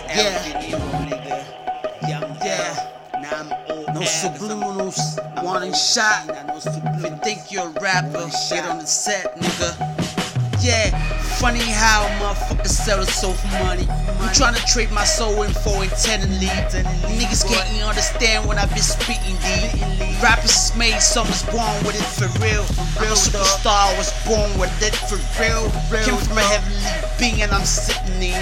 Yeah. Video, nigga. Young Yeah. Now I'm old. No subliminals, warning shot. If you think you're a rapper, One get on the set, nigga. Yeah, funny how motherfuckers sell the soul for money. I'm trying to trade my soul info intently. Niggas can't even understand when I been speaking, D. Rappers is made, some is born with it for real. A superstar, was born with it for real. Came from a heavenly being and I'm sitting in.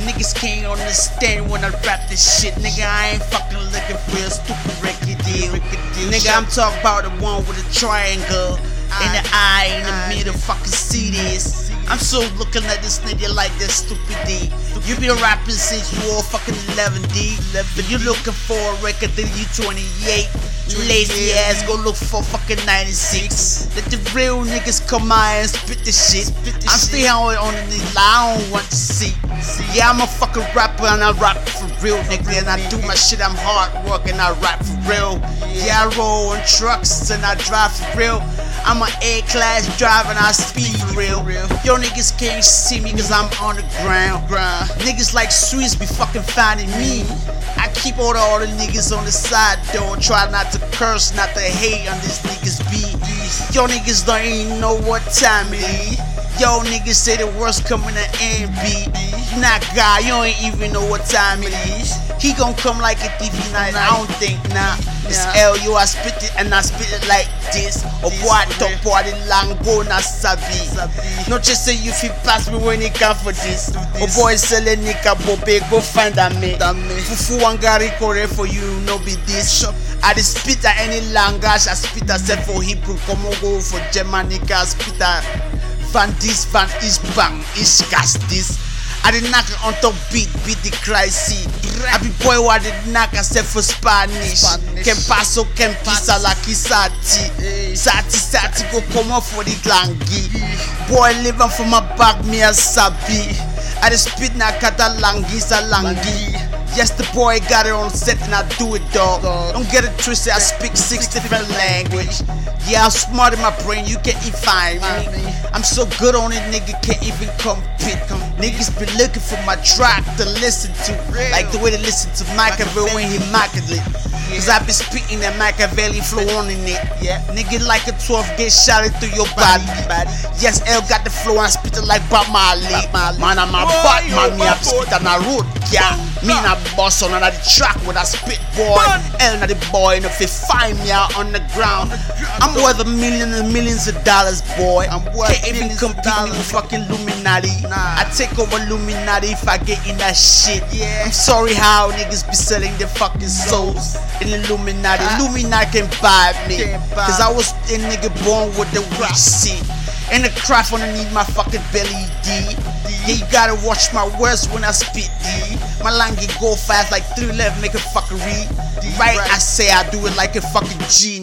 Niggas can't understand when I rap this shit. Nigga, I ain't fucking looking for a stupid record deal. Nigga, I'm talking about the one with the triangle. In the eye, in the middle, fucking see this. I'm so looking at this nigga like this stupid D. You been rapping since you all fucking 11 D. But you looking for a record that you 28. Lazy ass, go look for fucking 96. Let the real niggas come out and spit the shit. I'm still on, on the nigga, I don't want to see. Yeah, I'm a fucking rapper and I rap for real, nigga. And I do my shit, I'm hard work and I rap for real. Yeah, I roll on trucks and I drive for real. I'm an A class driver and I speed real. Yo, niggas can't see me cause I'm on the ground. Niggas like Swiss be fucking finding me. I keep all the other niggas on the side though. Try not to curse, not to hate on this niggas beat. Yo, niggas don't even know what time it is. Yo, niggas say the worst coming to end beat. Nah, God, you ain't even know what time it is. He gon' come like a TV night. I don't think, nah. It's L, yo, I spit it and I spit it like this. O boy, top party lang go na sabi. No just say you feel pass me when it come for this. O oh boy, sell a nika bobe, go find a me. Fufu wangari kore for you, no be this. I spit at any language, I spit except for Hebrew. Come on, go for Germanic, I spit at Van this, van is bang, is gas this. I did knock on top beat, beat the crisis. I be boy what did knock except for Spanish. Ken paso, ken pisa la kisati. Sati, sati, go come up for the langi. Boy living for my back, me a sabi. I just spit na kata langi sa langi. Yes, the boy got it on set and I do it, dog. Don't get it twisted, I speak six different language. Yeah, I'm smart in my brain, you can't even find me. I'm so good on it, nigga, can't even compete. Niggas be looking for my track to listen to. Like the way they listen to Machiavelli when he marketed it. Cause I be spitting that Machiavelli flow on in it. Yeah, nigga like a 12 get shot it through your body. Yes, L got the flow and I spit it like Bob Marley. Man, I'm a Batman, me I spit on a road, yeah. Me na boss on another track with a spit boy. L na the boy, and if you find me out on the ground, I'm worth a million and millions of dollars, boy. I'm Can't even compete with fucking Illuminati. I take over Illuminati if I get in that shit. Yeah. I'm sorry how niggas be selling their fucking souls in Illuminati. Illuminati can buy me. Cause I was a nigga born with the weak seat. And the craft underneath my fucking belly, D. Yeah, you gotta watch my words when I spit, D. My language go fast like 311, make a fuckery. Right, I say I do it like a fucking G,